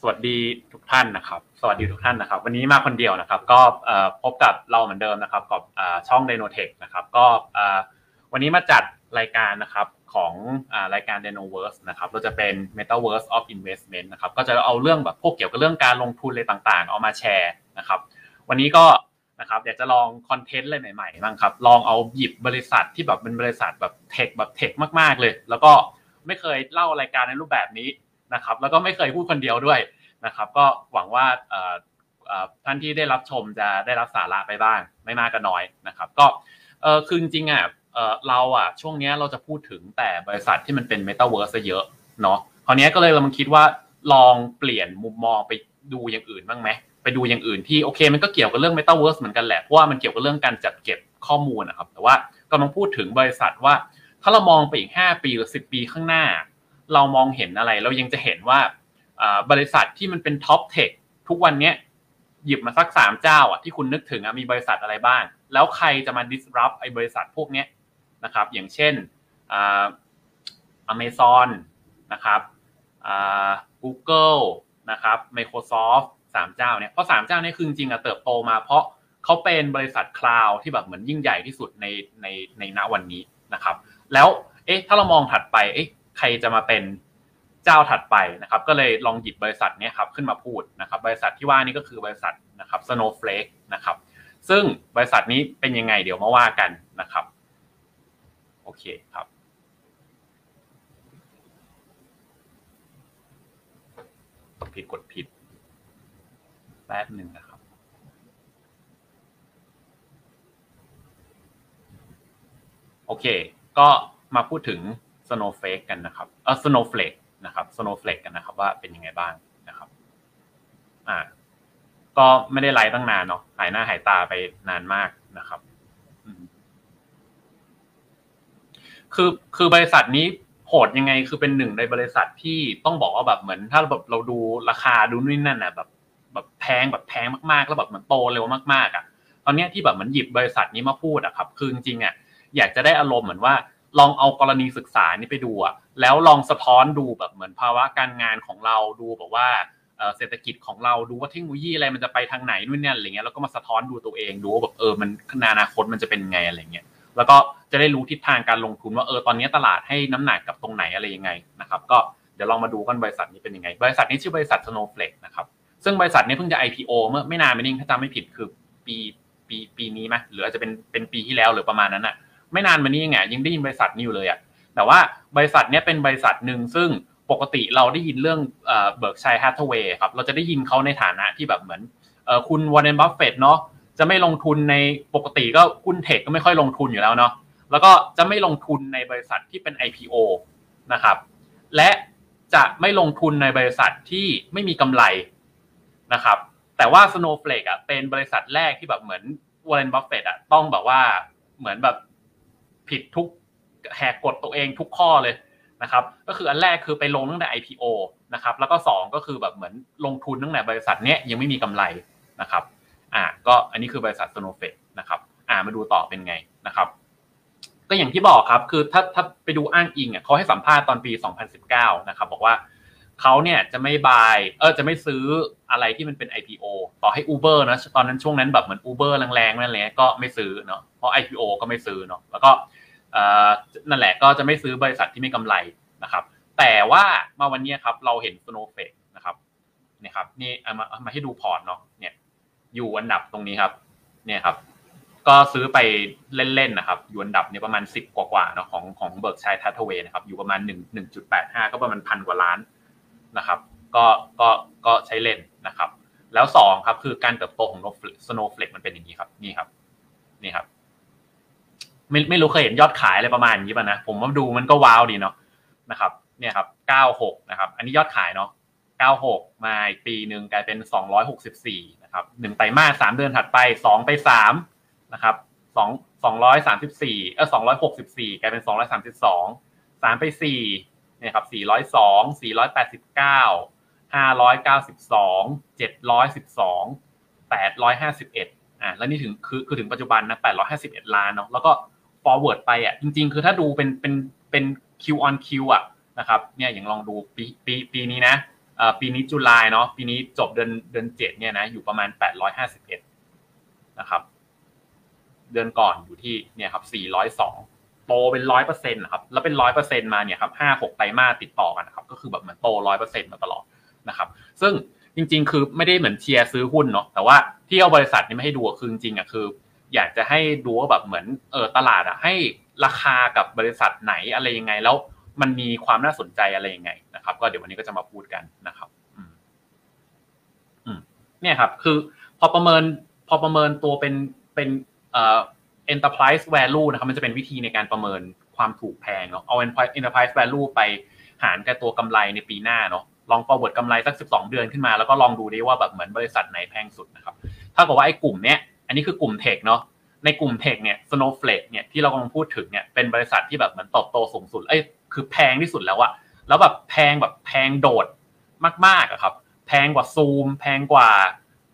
สวัสดีทุกท่านนะครับ สวัสดีทุกท่านนะครับ วันนี้มาคนเดียวนะครับ ก็พบกับเราเหมือนเดิมนะครับกับช่อง d y n o t e c h นะครับ ก็วันนี้มาจัดรายการนะครับของรายการ d y n o v e r s e นะครับเราจะเป็น Metaverse of Investment นะครับก็จะเอาเรื่องแบบพวกเกี่ยวกับเรื่องการลงทุนอะไรต่างๆ เอามาแชร์นะครับ วันนี้ก็นะครับอยากจะลองคอนเทนต์อะไรใหม่ๆบ้างครับลองเอาหยิบบริษัทที่แบบเป็นบริษัทแบบเทคแบบเทคมากๆเลย แล้วก็ไม่เคยเล่ารายการในรูปแบบนี้ นะครับ แล้วก็ไม่เคยพูดคนเดียวด้วยนะครับ ก็หวังว่าท่านที่ได้รับชมจะได้รับสาระไปบ้าง ไม่มากก็น้อยนะครับ ก็คือจริงๆอะเราอะช่วงนี้เราจะพูดถึงแต่บริษัทที่มันเป็นเมตาเวิร์สเยอะเนาะคราวนี้ก็เลยเรามาคิดว่าลองเปลี่ยนมุมมองไปดูอย่างอื่นบ้างไหมไปดูอย่างอื่นที่โอเค มันก็เกี่ยวกับเรื่อง Metaverse เหมือนกันแหละเพราะว่ามันเกี่ยวกับเรื่องการจัดเก็บข้อมูลนะครับ แต่ว่ากำลังพูดถึงบริษัทว่า ถ้าเรามองไปอีก 5 ปีหรือ 10 ปีข้างหน้า เรามองเห็นอะไร เรายังจะเห็นว่าบริษัทที่มันเป็น top tech ทุกวันนี้หยิบมาสักสามเจ้าอะที่คุณนึกถึงมีบริษัทอะไรบ้าง แล้วใครจะมา disrupt ไอ้บริษัทพวกนี้นะครับ อย่างเช่นอเมซอนนะครับ Google นะครับ Microsoft สามเจ้าเนี่ยเพราะสามเจ้านี้คือจริงอะเติบโตมาเพราะเขาเป็นบริษัทคลาวที่แบบเหมือนยิ่งใหญ่ที่สุดในในในณวันนี้นะครับ แล้วเอ๊ะถ้าเรามองถัดไปเอ๊ะ ใครจะมาเป็นเจ้าถัดไปนะครับ ก็เลยลองหยิบบริษัทนี้ครับขึ้นมาพูดนะครับ บริษัทที่ว่านี้ก็คือบริษัทนะครับ Snowflake นะครับ ซึ่งบริษัทนี้เป็นยังไงเดี๋ยวมาว่ากันนะครับโอเคครับผิดกดผิดแป๊บหนึ่งนะครับโอเค ก็มาพูดถึง Snowflake กันนะครับเออ Snowflake นะครับ Snowflake กันนะครับ ว่าเป็นยังไงบ้างนะครับ อ่า ก็ไม่ได้ไลฟ์ตั้งนานเนาะหายหน้าหายตาไปนานมากนะครับคือคือบริษัทนี้โหดยังไง คือเป็นหนึ่งในบริษัทที่ต้องบอกว่าแบบเหมือนถ้าแบบเราดูราคาดูนู่นนั่นน่ะแบบ แบบแพงแบบแพงมากๆ แล้วแบบเหมือนโตเร็วมากๆอะตอนนี้ที่แบบเหมือนหยิบบริษัทนี้มาพูดอะครับ คือจริงๆอะอยากจะได้อารมณ์เหมือนว่า ลองเอากรณีศึกษานี้ไปดูอะแล้วลองสะท้อนดูแบบเหมือนภาวะการงานของเราดูแบบว่าเศรษฐกิจของเราดูว่าเทคโนโลยีอะไรมันจะไปทางไหนนู่นนี่อะไรเงี้ยแล้วก็มาสะท้อนดูตัวเองดูว่าแบบเออมันอนาคตมันจะเป็นไงอะไรเงี้ยแล้วก็จะได้รู้ทิศทางการลงทุนว่าเออตอนนี้ตลาดให้น้ำหนักกับตรงไหนอะไรยังไงนะครับก็เดี๋ยวลองมาดูกันบริษัทนี้เป็นยังไง บริษัทนี้ชื่อบริษัท Snowflake นะครับซึ่งบริษัทนี้เพิ่งจะ IPO เมื่อไม่นานมานี้ถ้าจำไม่ผิดคือปีปีปีนี้ไหมหรืออาจจะเป็นเป็นปีที่แล้วหรือประมาณนั้นอะ ไม่นานมานี้ไงยังได้ยินบริษัทนี้อยู่เลยอะแต่ว่าบริษัทนี้เป็นบริษัทหนึ่งซึ่งปกติเราได้ยินเรื่องเบิร์กชัยฮัตเวย์ครับเราจะได้ยินเขาในฐานะที่แบบเหมือนคุณวอร์เรนบัฟเฟตเนาะจะไม่ลงทุนในปกติก็หุ้น tech ก็ไม่ค่อยลงทุนอยู่แล้วเนาะแล้วก็จะไม่ลงทุนในบริษัทที่เป็น IPO นะครับ และจะไม่ลงทุนในบริษัทที่ไม่มีกำไรนะครับ แต่ว่า Snowflake อะเป็นบริษัทแรกที่แบบเหมือนวอร์เรนบัฟเฟตอะต้องแบบว่าเหมือนแบบ ผิดทุกแหกกฎตัวเองทุกข้อเลยนะครับ ก็คืออันแรกคือไปลงตั้งแต่ IPO นะครับ แล้วก็ 2 ก็คือแบบเหมือนลงทุนตั้งแต่บริษัทเนี้ยยังไม่มีกำไรนะครับ อ่า ก็อันนี้คือบริษัท Snowflake นะครับ อ่า มาดูต่อเป็นไงนะครับ ก็อย่างที่บอกครับ คือถ้าถ้าไปดูอ้างอิงอะเขาให้สัมภาษณ์ตอนปี 2019 นะครับ บอกว่าเขาเนี่ยจะไม่บายเออจะไม่ซื้ออะไรที่มันเป็น IPO ต่อให้ Uber นะตอนนั้นช่วงนั้นแบบเหมือน Uber แรงๆนั่นแหละก็ไม่ซื้อเนาะเพราะ IPO ก็ไม่ซื้อเนาะแล้วก็ นั่นแหละก็จะไม่ซื้อบริษัทที่ไม่กำไรนะครับ แต่ว่ามาวันนี้ครับเราเห็น Snowflake นะครับนี่ครับนี่เอามามาให้ดูพอร์ตเนาะเนี่ยอยู่อันดับตรงนี้ครับ เนี่ยครับ ก็ซื้อไปเล่นๆนะครับ อยู่อันดับเนี่ยประมาณสิบกว่าๆเนาะของของ Berkshire Hathaway นะครับ อยู่ประมาณหนึ่งหนึ่งจุดแปดห้าก็ประมาณพันกว่าล้านนะครับ ก็ก็ก็ใช้เล่นนะครับ แล้วสองครับคือการเติบโตของ Snowflake มันเป็นอย่างนี้ครับ นี่ครับ นี่ครับ ไม่ไม่รู้เคยเห็นยอดขายอะไรประมาณนี้ป่ะนะผมว่าดูมันก็ว้าวดีเนาะนะครับ เนี่ยครับเก้าหกนะครับ อันนี้ยอดขายเนาะเก้าหกมาอีกปีหนึ่งกลายเป็นสองร้อยหกสิบสี่นะครับหนึ่งไตรมาสสามเดือนถัดไปสองไปสามนะครับสองสองร้อยสามสิบสี่เออสองร้อยหกสิบสี่กลายเป็นสองร้อยสามสิบสองสามไปสี่เนี่ยครับ402 489 592 712 851อ่าแล้วนี่ถึงคือคือถึงปัจจุบันนะ851ล้านเนาะแล้วก็ forward ไปอะจริง ๆ คือถ้าดูเป็นเป็นเป็น Q on Q อะนะครับเนี่ยอย่างลองดูปีปีปีนี้นะปีนี้จุลายเนาะปีนี้จบเดือนเดือนเจ็ดเนี่ยนะอยู่ประมาณแปดร้อยห้าสิบเอ็ดนะครับเดือนก่อนอยู่ที่เนี่ยครับสี่ร้อยสองโตเป็นร้อยเปอร์เซ็นต์นะครับ แล้วเป็นร้อยเปอร์เซ็นต์มาเนี่ยครับห้าหกไตรมาสติดต่อกันนะครับ ก็คือแบบเหมือนโตร้อยเปอร์เซ็นต์มาตลอดนะครับ ซึ่งจริง ๆ คือไม่ได้เหมือนเชียร์ซื้อหุ้นเนาะ แต่ว่าที่เอาบริษัทนี้ไม่ให้ดูคือจริงๆอะคือ อยากจะให้ดูว่าแบบเหมือนเออตลาดอะให้ราคากับบริษัทไหนอะไรยังไง แล้วมันมีความน่าสนใจอะไรยังไงนะครับ ก็เดี๋ยววันนี้ก็จะมาพูดกันนะครับอืมอืมเนี่ยครับ คือพอประเมินพอประเมินตัวเป็นเป็นเอ่อ enterprise value นะครับ มันจะเป็นวิธีในการประเมินความถูกแพงเนาะเอา enterprise value ไปหารกับตัวกำไรในปีหน้าเนาะลอง forward กำไรสัก 12 เดือนขึ้นมา แล้วก็ลองดูได้ว่าแบบเหมือนบริษัทไหนแพงสุดนะครับ ถ้ากับว่าไอ้กลุ่มเนี้ย อันนี้คือกลุ่มเทคเนาะในกลุ่มเทคเนี่ย Snowflake เนี่ยที่เรากำลังพูดถึงเนี่ยเป็นบริษัทที่แบบเหมือนติบโตสูงสุดเอ้ยคือแพงที่สุดแล้วอะแล้วแบบแพงแบบแพงโดดมากๆอะครับ แพงกว่าซูมแพงกว่า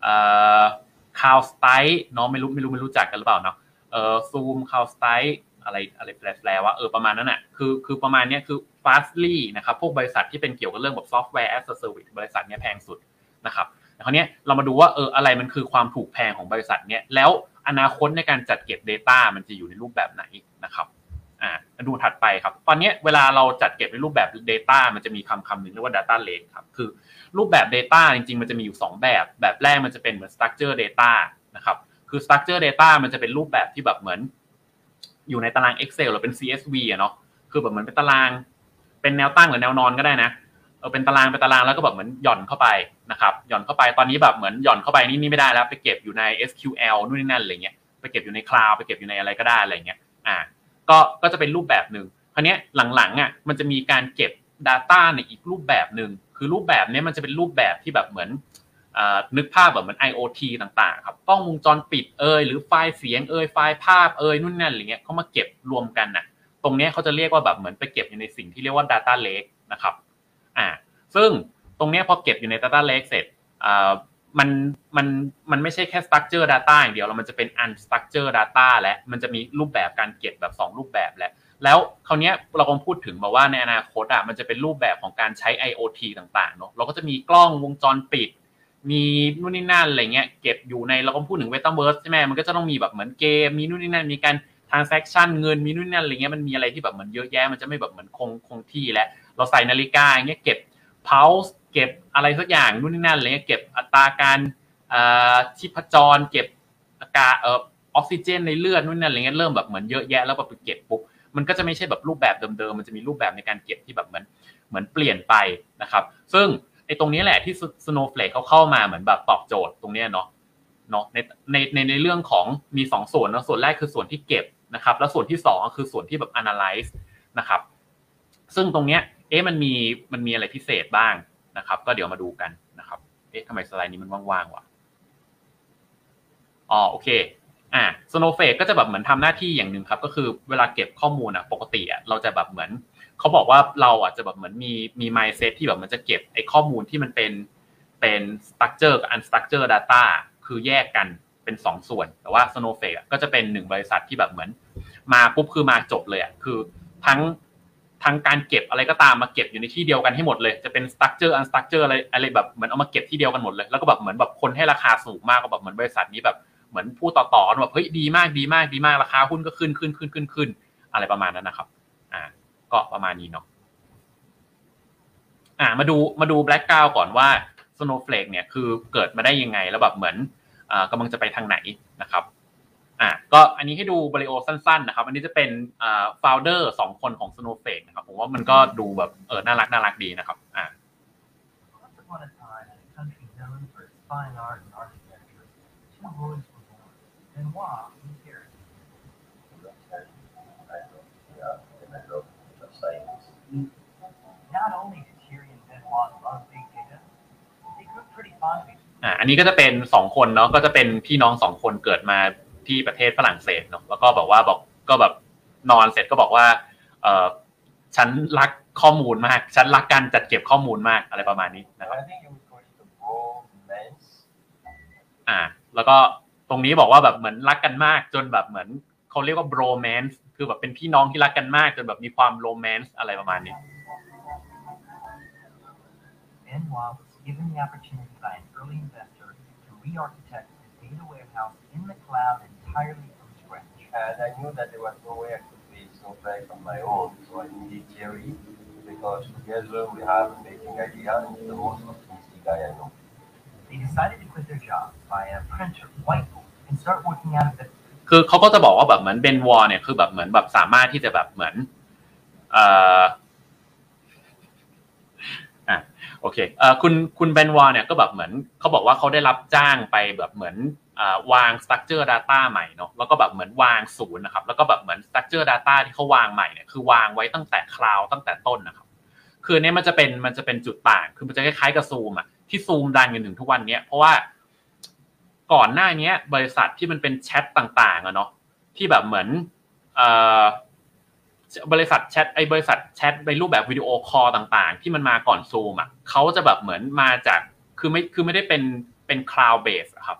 เอ่อคาวสไตเนาะไม่รู้ไม่รู้ไม่รู้จักกันหรือเปล่าเนาะเอ่อซูมคาวสไตอะไรอะไรแปลว่าเออประมาณนั้นอะคือคือประมาณเนี้ยคือ fastly นะครับพวกบริษัทที่เป็นเกี่ยวกับเรื่องแบบ software as a service บริษัทเนี้ยแพงสุดนะครับ คราวนี้เรามาดูว่าเอออะไรมันคือความถูกแพงของบริษัทเนี้ยแล้วอนาคตในการจัดเก็บ Data มันจะอยู่ในรูปแบบไหนนะครับอ่าดูถัดไปครับ ตอนนี้เวลาเราจัดเก็บในรูปแบบ Data มันจะมีคำคำหนึ่งเรียกว่า Data Lake ครับคือรูปแบบ Data จริงๆ มันจะมีอยู่ 2 แบบ แบบแรกมันจะเป็นเหมือน Structure Data นะครับคือ Structure Data มันจะเป็นรูปแบบที่แบบเหมือน อยู่ในตาราง Excel หรือเป็น CSV อะเนาะคือแบบเหมือนเป็นตาราง เป็นแนวตั้งหรือแนวนอนก็ได้นะ เออเป็นตารางเป็นตารางแล้วก็แบบเหมือนหย่อนเข้าไปนะครับหย่อนเข้าไปตอนนี้แบบเหมือนหย่อนเข้าไปนี่นี่ไม่ได้แล้ว ไปเก็บอยู่ใน SQL นู่นนี่นั่นอะไรเงี้ยไปเก็บอยู่ในคลาวไปเก็บอยู่ในอะไรก็ได้อะไรเงี้ยอ่าก็ก็จะเป็นรูปแบบหนึ่งคราวนี้หลังๆอะมันจะมีการเก็บ Data ในอีกรูปแบบหนึ่งคือรูปแบบนี้มันจะเป็นรูปแบบที่แบบเหมือนนึกภาพแบบเหมือน IoT ต่างๆครับกล้องวงจรปิดเอยหรือไฟล์เสียงเอยไฟล์ภาพเอยนู่นนั่นอะไรเงี้ยเขามาเก็บรวมกันน่ะตรงนี้เขาจะเรียกว่าแบบเหมือนไปเก็บอยู่ในสิ่งที่เรียกว่า Data Lake นะครับ อ่าซึ่งตรงนี้พอเก็บอยู่ใน Data Lake เสร็จอ่ามันมันมันไม่ใช่แค่ structure data อย่างเดียวแล้วมันจะเป็น unstructured data และมันจะมีรูปแบบการเก็บแบบ 2 รูปแบบแหละแล้วคราวนี้เราคงพูดถึงมาว่าในอนาคตอะมันจะเป็นรูปแบบของการใช้ IoT ต่างๆเนาะเราก็จะมีกล้องวงจรปิด มีนู่นนี่นั่นอะไรเงี้ยเก็บอยู่ในเราก็พูดถึงเวทเวิร์สใช่ไหมมันก็จะต้องมีแบบเหมือนเกม มีนู่นนี่นั่นมีการ transaction เงินมีนู่นนั่นอะไรเงี้ยมันมีอะไรที่แบบเหมือนเยอะแยะมันจะไม่แบบเหมือนคงคงที่แล้ว เราใส่นาฬิกาอย่างเงี้ยเก็บ pulse เก็บอะไรสักอย่างนู่นนี่นั่นอะไรเงี้ยเก็บอัตราการชีพจร เก็บอากาศเอ่อออกซิเจนในเลือดนู่นนั่นอะไรเงี้ยเริ่มแบบเหมือนเยอะแยะแล้วแบบไปเก็บปุ๊บมันก็จะไม่ใช่แบบรูปแบบเดิมๆมันจะมีรูปแบบในการเก็บที่แบบเหมือนเหมือนเปลี่ยนไปนะครับ ซึ่งไอ้ตรงนี้แหละที่ Snowflake เขาเข้ามาเหมือนแบบตอบโจทย์ตรงนี้เนาะเนาะในในในในเรื่องของมี 2 ส่วนนะส่วนแรกคือส่วนที่เก็บนะครับ แล้วส่วนที่2ก็คือส่วนที่แบบ analyze นะครับ ซึ่งตรงเนี้ย เอ๊ะมันมีมันมีอะไรพิเศษบ้างนะครับ ก็เดี๋ยวมาดูกันนะครับเอ๊ะทำไมสไลด์นี้มันว่างๆวะอ๋อโอเคอ่า Snowflake ก็จะแบบเหมือนทำหน้าที่อย่างหนึ่งครับ ก็คือเวลาเก็บข้อมูลอะปกติอะเราจะแบบเหมือนเขาบอกว่าเราอาจจะแบบเหมือนมีมี mindset ที่แบบมันจะเก็บไอ้ข้อมูลที่มันเป็นเป็น structure กับ unstructured data คือแยกกันเป็น 2 ส่วน แต่ว่า Snowflake ก็จะเป็นหนึ่งบริษัทที่แบบเหมือน มาปุ๊บคือมาจบเลยอะคือทั้ง ทั้งการเก็บอะไรก็ตามมาเก็บอยู่ในที่เดียวกันให้หมดเลย จะเป็น structure unstructure อร์อะไรอะไรแบบเหมือนเอามาเก็บที่เดียวกันหมดเลย แล้วก็แบบเหมือนแบบคนให้ราคาสูงมากก็แบบเหมือนบริษัทนี้แบบเหมือนพูดต่อๆแบบเฮ้ยดีมากดีมากดีมากราคาหุ้นก็ขึ้นขึ้นขึ้นขึ้นขึ้นอะไรประมาณนั้นนะครับ อ่า ก็ประมาณนี้เนาะ อ่า มาดูมาดูแบล็กกาวก่อนว่า Snowflake เนี่ยคือเกิดมาได้ยังไงแล้วแบบเหมือนอ่ากำลังจะไปทางไหนนะครับ อะก็อันนี้ให้ดูบริโอสั้นๆนะครับ อันนี้จะเป็นอ่าโฟลเดอร์สองคนของ Snowflake นะครับ ผมว่ามันก็ดูแบบเออน่ารักน่ารักดีนะครับอ่า Uh, อันนี้ก็จะเป็นสองคนเนาะก็จะเป็นพี่น้องสองคนเกิดมา ที่ประเทศฝรั่งเศสเนาะแล้วก็บอกว่าบอกก็แบบนอนเสร็จก็บอกว่าเออฉันรักข้อมูลมากฉันรักการจัดเก็บข้อมูลมากอะไรประมาณนี้นะครับอ่า แล้วก็ตรงนี้บอกว่าแบบเหมือนรักกันมากจนแบบเหมือนเขาเรียกว่า bromance คือแบบเป็นพี่น้องที่รักกันมากจนแบบมีความ romance อะไรประมาณนี้ In Benoit was given the opportunity by an early investor to re-architect his data warehouse in the cloud entirely from scratch. And I knew that there was no way I could build Snowflake on my own, so I needed Thierry because together we have a making idea and he's the most optimistic guy I know. They decided to quit their job, buy a printer, whiteboard, and start working out of the คือเขาก็จะบอกว่าแบบเหมือนเบนวอร์เนี่ยคือแบบเหมือนแบบสามารถที่จะแบบเหมือนเอ่ออะโอเคคุณคุณเบนวอร์เนี่ยก็แบบเหมือนเขาบอกว่าเขาได้รับจ้างไปแบบเหมือนอ่าวาง structure data ใหม่เนาะแล้วก็แบบเหมือนวางศูนย์นะครับ แล้วก็แบบเหมือน structure data ที่เขาวางใหม่เนี่ยคือวางไว้ตั้งแต่คลาวตั้งแต่ต้นนะครับ คือเนี้ยมันจะเป็นมันจะเป็นจุดต่าง คือมันจะคล้ายๆกับซูมอะที่ซูมดังกันถึงทุกวันเนี้ยเพราะว่าก่อนหน้านี้บริษัทที่มันเป็นแชทต่างๆอะเนาะที่แบบเหมือนเอ่อ บริษัทแชทไอ้บริษัทแชทในรูปแบบวิดีโอคอลต่างๆ ที่มันมาก่อนซูมอะเขาจะแบบเหมือนมาจากคือไม่คือไม่ได้เป็นเป็น cloud-based ครับ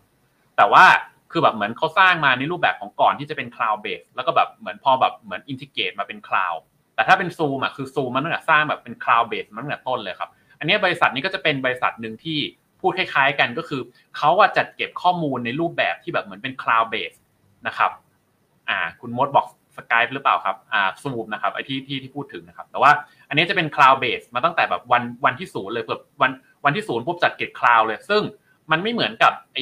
แต่ว่าคือแบบเหมือนเขาสร้างมาในรูปแบบของก่อนที่จะเป็น cloud-based แล้วก็แบบเหมือนพอแบบเหมือน integrate มาเป็นคลาวด์แต่ถ้าเป็นซูมอะคือซูมมันตั้งแต่สร้างแบบเป็น cloud-based มันตั้งแต่ต้นเลยครับ อันนี้บริษัทนี้ก็จะเป็นบริษัทหนึ่งที่พูดคล้ายๆกันก็คือเขาอะจัดเก็บข้อมูลในรูปแบบที่แบบเหมือนเป็น cloud-based นะครับ อ่า คุณมดบอก Skype หรือเปล่าครับอ่าซูมนะครับไอที่ที่ที่พูดถึงนะครับ แต่ว่าอันนี้จะเป็น cloud-based มาตั้งแต่แบบวันวันที่ศูนย์เลยเผื่อวันวันที่ศูนย์ปุ๊บจัดเก็บคลาวด์เลย ซึ่งมันไม่เหมือนกับไอ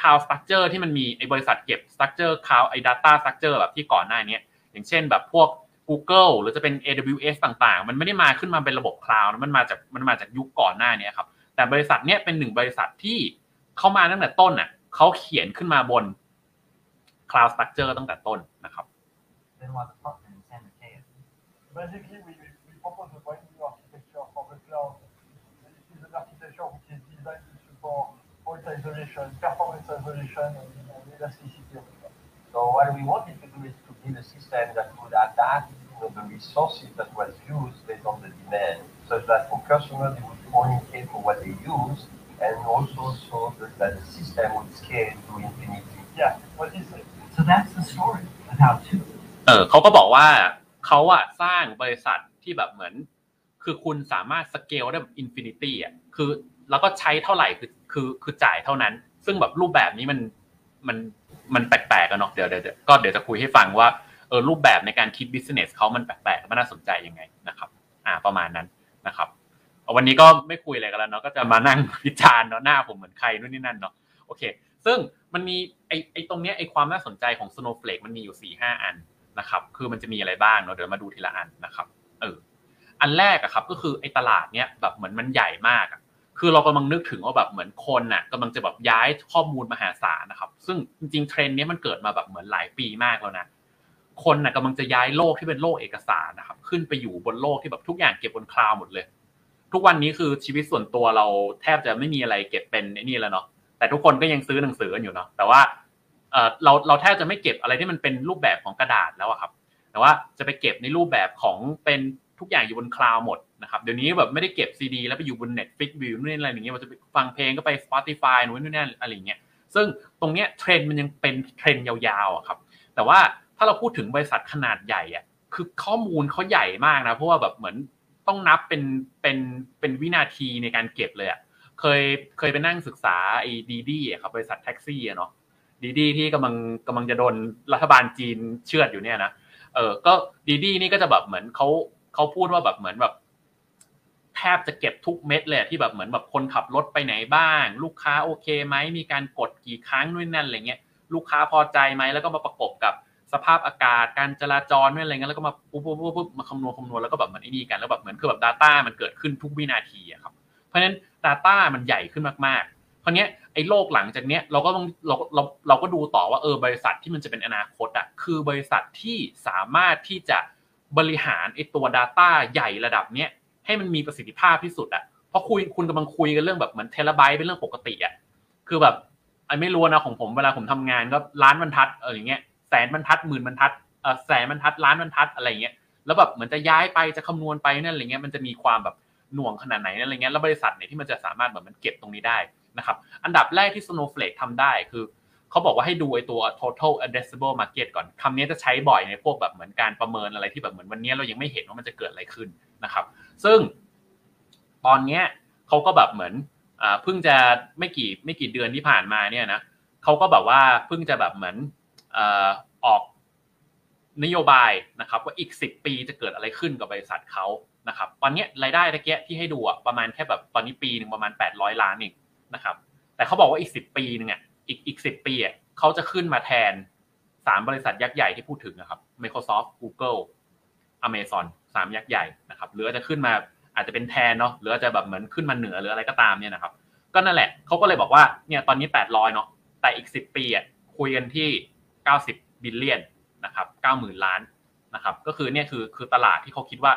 cloud structure ที่มันมีไอบริษัทเก็บ structure cloud ไอ data structure แบบที่ก่อนหน้านี้อย่างเช่นแบบพวก Google หรือจะเป็น AWS ต่างๆ มันไม่ได้มาขึ้นมาเป็นระบบคลาวด์มันมาจากมันมาจากยุคก่อนหน้านี้ครับแต่บริษัทเนี้ยเป็นหนึ่งบริษัทที่เข้ามาตั้งแต่ต้นน่ะเขาเขียนขึ้นมาบน Cloud Structure ตั้งแต่ต้นนะครับ Benoit's apartment in San Mateo. Basically, we, we we propose a brand new architecture for the cloud. This is an architecture which is designed to support fault isolation, performance isolation, and, and elasticity of the cloud. So what we wanted to do is to build a system that would adapt you know, the resources that was used based on the demand, such that for customers they would only pay for what they use, and also so that, that the system would scale to infinity. Yeah, what is it? So that's the story of how to. เออเขาก็บอกว่าเขาอะสร้างบริษัทที่แบบเหมือน คือคุณสามารถสเกลได้แบบ infinity อะคือ แล้วก็ใช้เท่าไหร่คือคือคือจ่ายเท่านั้น ซึ่งแบบรูปแบบนี้มันมันมันแปลกๆกันเนาะเดี๋ยวเดี๋ยวก็เดี๋ยวจะคุยให้ฟังว่าเออรูปแบบในการคิดบิสเนสเขามันแปลกๆมันน่าสนใจยังไงนะครับ อ่าประมาณนั้นนะครับวันนี้ก็ไม่คุยอะไรกันแล้วเนาะก็จะมานั่งวิจารณ์เนาะหน้าผมเหมือนใครนู่นนี่นั่นเนาะโอเค ซึ่งมันมีไอไอตรงเนี้ยไอความน่าสนใจของ Snowflake มันมีอยู่สี่ห้าอัน นะครับ คือมันจะมีอะไรบ้างเนาะเดี๋ยวมาดูทีละอันนะครับ เออ อันแรกอะครับ ก็คือไอ้ตลาดเนี้ยแบบเหมือนมันใหญ่มากอะคือเรากำลังนึกถึงว่าแบบเหมือนคนน่ะกำลังจะแบบย้ายข้อมูลมหาศาลนะครับ ซึ่งจริงๆเทรนด์เนี้ยมันเกิดมาแบบเหมือนหลายปีมากแล้วนะคนน่ะกำลังจะย้ายโลกที่เป็นโลกเอกสารนะครับ ขึ้นไปอยู่บนโลกที่แบบทุกอย่างเก็บบนคลาวด์หมดเลย ทุกวันนี้คือชีวิตส่วนตัวเราแทบจะไม่มีอะไรเก็บเป็นไอ้นี่แล้วเนาะแต่ทุกคนก็ยังซื้อหนังสือกันอยู่เนาะแต่ว่า เราเราแทบจะไม่เก็บอะไรที่มันเป็นรูปแบบของกระดาษแล้วอะครับ แต่ว่าจะไปเก็บในรูปแบบของเป็นทุกอย่างอยู่บนคลาวด์หมดนะครับเดี๋ยวนี้แบบไม่ได้เก็บซีดีแล้วไปอยู่บน Netflix วิวนู่นนี่อะไรอย่างเงี้ยมันจะไปฟังเพลงก็ไป Spotify นู่นนี่นั่นอะไรอย่างเงี้ยซึ่งตรงเนี้ยเทรนด์มันยังเป็นเทรนด์ยาวๆอะครับ แต่ว่าถ้าเราพูดถึงบริษัทขนาดใหญ่อะคือข้อมูลเขาใหญ่มากนะ เพราะว่าแบบเหมือนต้องนับเป็นเป็นเป็นวินาทีในการเก็บเลยอะเคยเคยไปนั่งศึกษาไอ้ดีดีอะครับบริษัทแท็กซี่อะเนาะ ดีดีที่กำลังกำลังจะโดนรัฐบาลจีนเชือดอยู่เนี่ยนะเออก็ดีดีนี่ก็จะแบบเหมือนเขาเขาพูดว่าแบบเหมือนแบบแทบจะเก็บทุกเม็ดเลยที่แบบเหมือนแบบคนขับรถไปไหนบ้าง ลูกค้าโอเคไหมมีการกดกี่ครั้งนู่นนั่นอะไรเงี้ยลูกค้าพอใจไหมแล้วก็มาประกบกับสภาพอากาศการจราจรนู่นอะไรเงี้ยแล้วก็มาปุ๊บปุ๊บปุ๊บปุ๊บมาคำนวณคำนวณแล้วก็แบบเหมือนไอ้นี่กันแล้วแบบเหมือนคือแบบ Data มันเกิดขึ้นทุกวินาทีอะครับเพราะฉะนั้น Data มันใหญ่ขึ้นมากๆ ราวเนี้ยไอ้โลกหลังจากเนี้ยเราก็ต้องเราเราเราก็ดูต่อว่าเออบริษัทที่มันจะเป็นอนาคตอะคือบริษัทที่สามารถที่จะบริหารไอ้ตัว Data ใหญ่ระดับเนี้ยให้มันมีประสิทธิภาพที่สุดอะเพราะคุยคุณกำลังคุยกันเรื่องแบบเหมือนเทราไบต์เป็นเรื่องปกติอะคือแบบไอ้ไม่รู้นะของผมเวลาผมทำงานก็ล้านบรรทัดเอออย่างเงี้ยแสนบรรทัดหมื่นบรรทัดเออแสนบรรทัดล้านบรรทัดอะไรเงี้ยแล้วแบบเหมือนจะย้ายไปจะคำนวณไปนั่นอะไรเงี้ยมันจะมีความแบบหน่วงขนาดไหนนั่นอะไรเงี้ยแล้วบริษัทไหนที่มันจะสามารถแบบมันเก็บตรงนี้ได้ นะครับ อันดับแรกที่ Snowflake ทำได้คือเขาบอกว่าให้ดูไอ้ตัว total addressable market ก่อนคำนี้จะใช้บ่อยในพวกแบบเหมือนการประเมินอะไรที่แบบเหมือนวันนี้เรายังไม่เห็นว่ามันจะเกิดอะไรขึ้นนะครับ ซึ่งตอนเนี้ยเขาก็แบบเหมือนเพิ่งจะไม่กี่ไม่กี่เดือนที่ผ่านมาเนี่ยนะเขาก็แบบว่าเพิ่งจะแบบเหมือนออกนโยบายนะครับว่าอีก 10 ปีจะเกิดอะไรขึ้นกับบริษัทเขานะครับตอนนี้รายได้ตะเกียที่ให้ดูประมาณแค่แบบตอนนี้ปีหนึ่งประมาณ 800 ล้านเอง นะครับ แต่เขาบอกว่าอีก10ปีหนึ่งอะอีกอีก10ปีอะเขาจะขึ้นมาแทนสามบริษัทยักษ์ใหญ่ที่พูดถึงนะครับ Microsoft Google Amazon สามยักษ์ใหญ่นะครับหรืออาจจะขึ้นมาอาจจะเป็นแทนเนาะหรืออาจจะแบบเหมือนขึ้นมาเหนือหรืออะไรก็ตามเนี่ยนะครับ ก็นั่นแหละเขาก็เลยบอกว่าเนี่ยตอนนี้800เนาะแต่อีก10ปีอะคุยกันที่90บิลเลียนนะครับ90,000ล้านนะครับ ก็คือเนี่ยคือคือตลาดที่เขาคิดว่า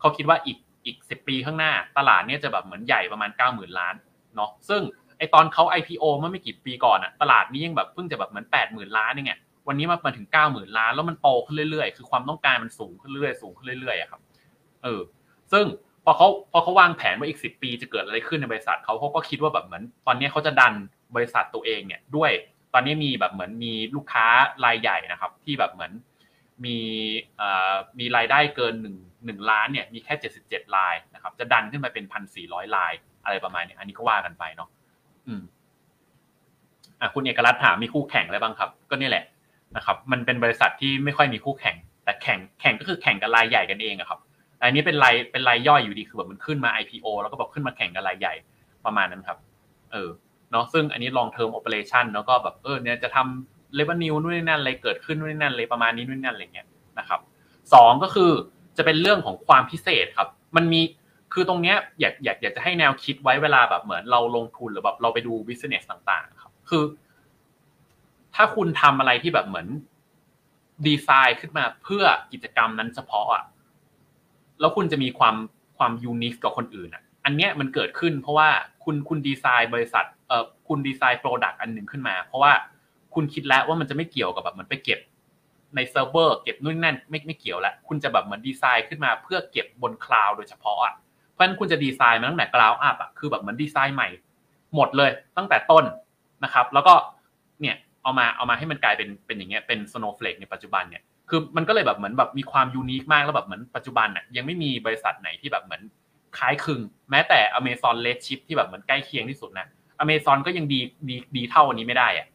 เขาคิดว่าอีกอีก10ปีข้างหน้า ตลาดเนี่ยจะแบบเหมือนใหญ่ประมาณ90,000ล้าน เนาะซึ่งไอตอนเขา IPO เมื่อไม่กี่ปีก่อนอะตลาดนี้ยังแบบเพิ่งจะแบบเหมือน80,000ล้านเองไงวันนี้มาถึง90,000ล้านแล้วมันโตขึ้นเรื่อยๆ คือความต้องการมันสูงขึ้นเรื่อยๆสูงขึ้นเรื่อยๆอะครับเออซึ่งพอเขาพอเขาวางแผนว่าอีก 10 ปีจะเกิดอะไรขึ้นในบริษัทเขาเขาก็คิดว่าแบบเหมือน ตอนนี้เขาจะดันบริษัทตัวเองเนี่ยด้วย ตอนนี้มีแบบเหมือนมีลูกค้ารายใหญ่นะครับ ที่แบบเหมือนมีเอ่อมีรายได้เกินหนึ่งหนึ่งล้านเนี่ยมีแค่ 77รายนะครับจะดันขึ้นไปเป็นพันสี่ร้อยรายอะไรประมาณนี้อันนี้ก็ว่ากันไปเนาะอืมอะคุณเอกรัตน์ถามมีคู่แข่งอะไรบ้างครับ ก็นี่แหละนะครับ มันเป็นบริษัทที่ไม่ค่อยมีคู่แข่ง แต่แข่งแข่งก็คือแข่งกับรายใหญ่กันเองอะครับอันนี้เป็นรายเป็นรายย่อยอยู่ดีคือแบบมันขึ้นมา IPO แล้วก็แบบขึ้นมาแข่งกับรายใหญ่ประมาณนั้นครับ เออเนาะซึ่งอันนี้ long term operation แล้วก็แบบเออเนี่ยจะทำ revenue นู่นนี่นั่นอะไรเกิดขึ้นนู่นนี่นั่นเลยประมาณนี้นู่นนี่นั่นอะไรเงี้ยนะครับสองก็คือจะเป็นเรื่องของความพิเศษครับ มันมี คือตรงเนี้ยอยากอยากอยากจะให้แนวคิดไว้เวลาแบบเหมือนเราลงทุนหรือแบบเราไปดู business ต่างๆ ครับ คือ ถ้าคุณทำอะไรที่แบบเหมือนดีไซน์ขึ้นมาเพื่อกิจกรรมนั้นเฉพาะอะแล้วคุณจะมีความความ unique กับคนอื่นอะ อันเนี้ยมันเกิดขึ้น เพราะว่าคุณคุณดีไซน์บริษัทเอ่อคุณดีไซน์ product อันหนึ่งขึ้นมา เพราะว่าคุณคิดแล้วว่ามันจะไม่เกี่ยวกับแบบมันไปเก็บในเซิร์ฟเวอร์เก็บนู่นนั่นไม่ไม่เกี่ยวแล้ว คุณจะแบบเหมือนดีไซน์ขึ้นมาเพื่อเก็บบนคลาวด์โดยเฉพาะอะ เพราะฉะนั้นคุณจะดีไซน์มาตั้งแต่ ground up อะคือแบบเหมือนดีไซน์ใหม่ หมดเลยตั้งแต่ต้นนะครับ แล้วก็เนี่ยเอามาเอามาให้มันกลายเป็นเป็นอย่างเงี้ยเป็น Snowflake ในปัจจุบันเนี่ยคือมันก็เลยแบบเหมือนแบบมีความ unique มากแล้วแบบเหมือนปัจจุบันน่ะยังไม่มีบริษัทไหนที่แบบเหมือนคล้ายคลึง แม้แต่ Amazon Redshift ที่แบบเหมือนใกล้เคียงที่สุดนะ Amazon ก็ยังดีดีดีเท่าอันนี้ไม่ได้อะ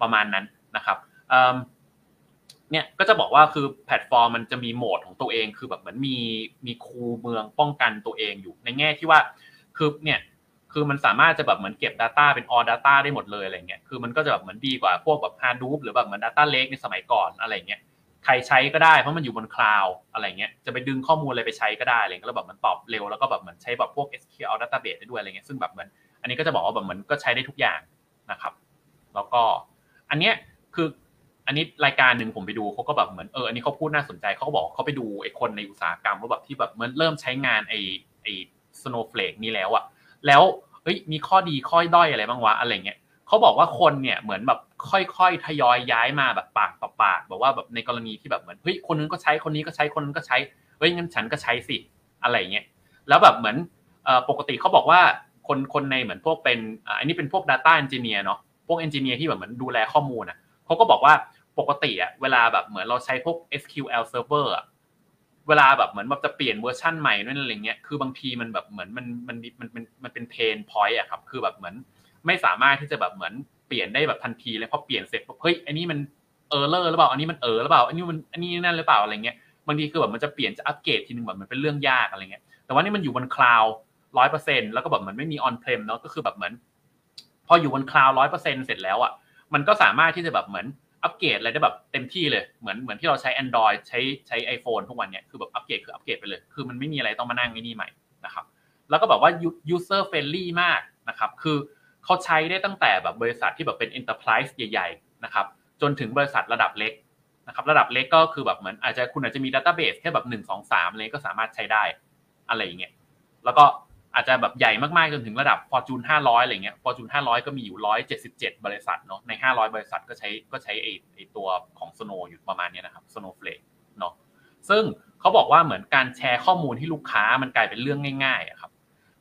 ประมาณนั้นนะครับ เนี่ยก็จะบอกว่าคือแพลตฟอร์มมันจะมี moat ของตัวเองคือแบบเหมือนมีมีคูเมืองป้องกันตัวเองอยู่ในแง่ที่ว่าคือเนี่ยคือมันสามารถจะแบบเหมือนเก็บ Data เป็น all data ได้หมดเลยอะไรเงี้ยคือมันก็จะแบบเหมือนดีกว่าพวกแบบ Hadoop หรือแบบเหมือน Data Lake ในสมัยก่อนอะไรเงี้ยใครใช้ก็ได้เพราะมันอยู่บนคลาวด์อะไรเงี้ยจะไปดึงข้อมูลอะไรไปใช้ก็ได้อะไรเงี้ยแล้วแบบมันตอบเร็วแล้วก็แบบเหมือนใช้แบบพวก SQL database ได้ด้วยอะไรเงี้ยซึ่งแบบเหมือนอันนี้ก็จะบอกว่าแบบเหมือนก็ใช้ได้ทุกอย่างนะครับ แล้วก็อันเนี้ยคือ อันนี้รายการหนึ่งผมไปดูเขาก็แบบเหมือนเอออันนี้เขาพูดน่าสนใจเขาก็บอกเขาไปดูไอ้คนในอุตสาหกรรมว่าแบบที่แบบเหมือนเริ่มใช้งานไอ้ไอ้ snowflake นี้แล้วอะแล้วเฮ้ยมีข้อดีข้อด้อยอะไรบ้างวะอะไรเงี้ยเขาบอกว่าคนเนี่ยเหมือนแบบค่อยๆทยอยย้ายมาแบบปากต่อปากแบบว่าแบบในกรณีที่แบบเหมือนเฮ้ยคนนึงก็ใช้คนนี้ก็ใช้คนนึงก็ใช้เฮ้ยงั้นฉันก็ใช้สิอะไรเงี้ยแล้วแบบเหมือนปกติเขาบอกว่าคนคนในเหมือนพวกเป็นอันนี้เป็นพวก Data Engineer เนาะพวก Engineer ที่แบบเหมือนดูแลข้อมูลอะเขาก็บอกว่า ปกติอะเวลาแบบเหมือนเราใช้พวก SQL Server อะเวลาแบบเหมือนแบบจะเปลี่ยนเวอร์ชันใหม่นั่นอะไรเงี้ยคือบางทีมันแบบเหมือนมันมันมันมันมันเป็น pain point อะครับคือแบบเหมือนไม่สามารถที่จะแบบเหมือนเปลี่ยนได้แบบทันทีเลยพอเปลี่ยนเสร็จเฮ้ยอันนี้มัน error หรือเปล่าอันนี้มันเออหรือเปล่าอันนี้มันอันนี้นั่นหรือเปล่าอะไรเงี้ยบางทีคือแบบมันจะเปลี่ยนจะอัปเกรดทีนึงแบบมันเป็นเรื่องยากอะไรเงี้ยแต่ว่านี่มันอยู่บนคลาวด์ร้อยเปอร์เซ็นแล้วก็แบบมันไม่มี on-prem เนาะก็คือแบบเหมือน พออยู่บนคลาวด์ร้อยเปอร์เซ็นเสร็จแล้วอะมันก็สามารถที่จะแบบเหมือน อัปเกรดอะไรได้แบบเต็มที่เลยเหมือนเหมือนที่เราใช้ Android ใช้ใช้ iPhone ทุกวันเนี้ยคือแบบอัปเกรดคืออัปเกรดไปเลย คือมันไม่มีอะไรต้องมานั่งไอ้นี่ใหม่นะครับแล้วก็แบบว่า user friendly มากนะครับคือเขาใช้ได้ตั้งแต่แบบบริษัทที่แบบเป็น enterprise ใหญ่ๆนะครับจนถึงบริษัทระดับเล็กนะครับระดับเล็กก็คือแบบเหมือนอาจจะคุณอาจจะมี database แค่แบบหนึ่งสองสามเลยก็สามารถใช้ได้อะไรอย่างเงี้ยแล้วก็ อาจจะแบบใหญ่มากๆจนถึงระดับ Fortune 500 อะไรเงี้ย Fortune 500 ก็มีอยู่ 177 บริษัทเนาะใน 500 บริษัทก็ใช้ก็ใช้ไอ้ไอ้ตัวของ Snow อยู่ประมาณนี้นะครับ Snowflake เนาะซึ่งเขาบอกว่าเหมือนการแชร์ข้อมูลที่ลูกค้ามันกลายเป็นเรื่องง่ายๆครับ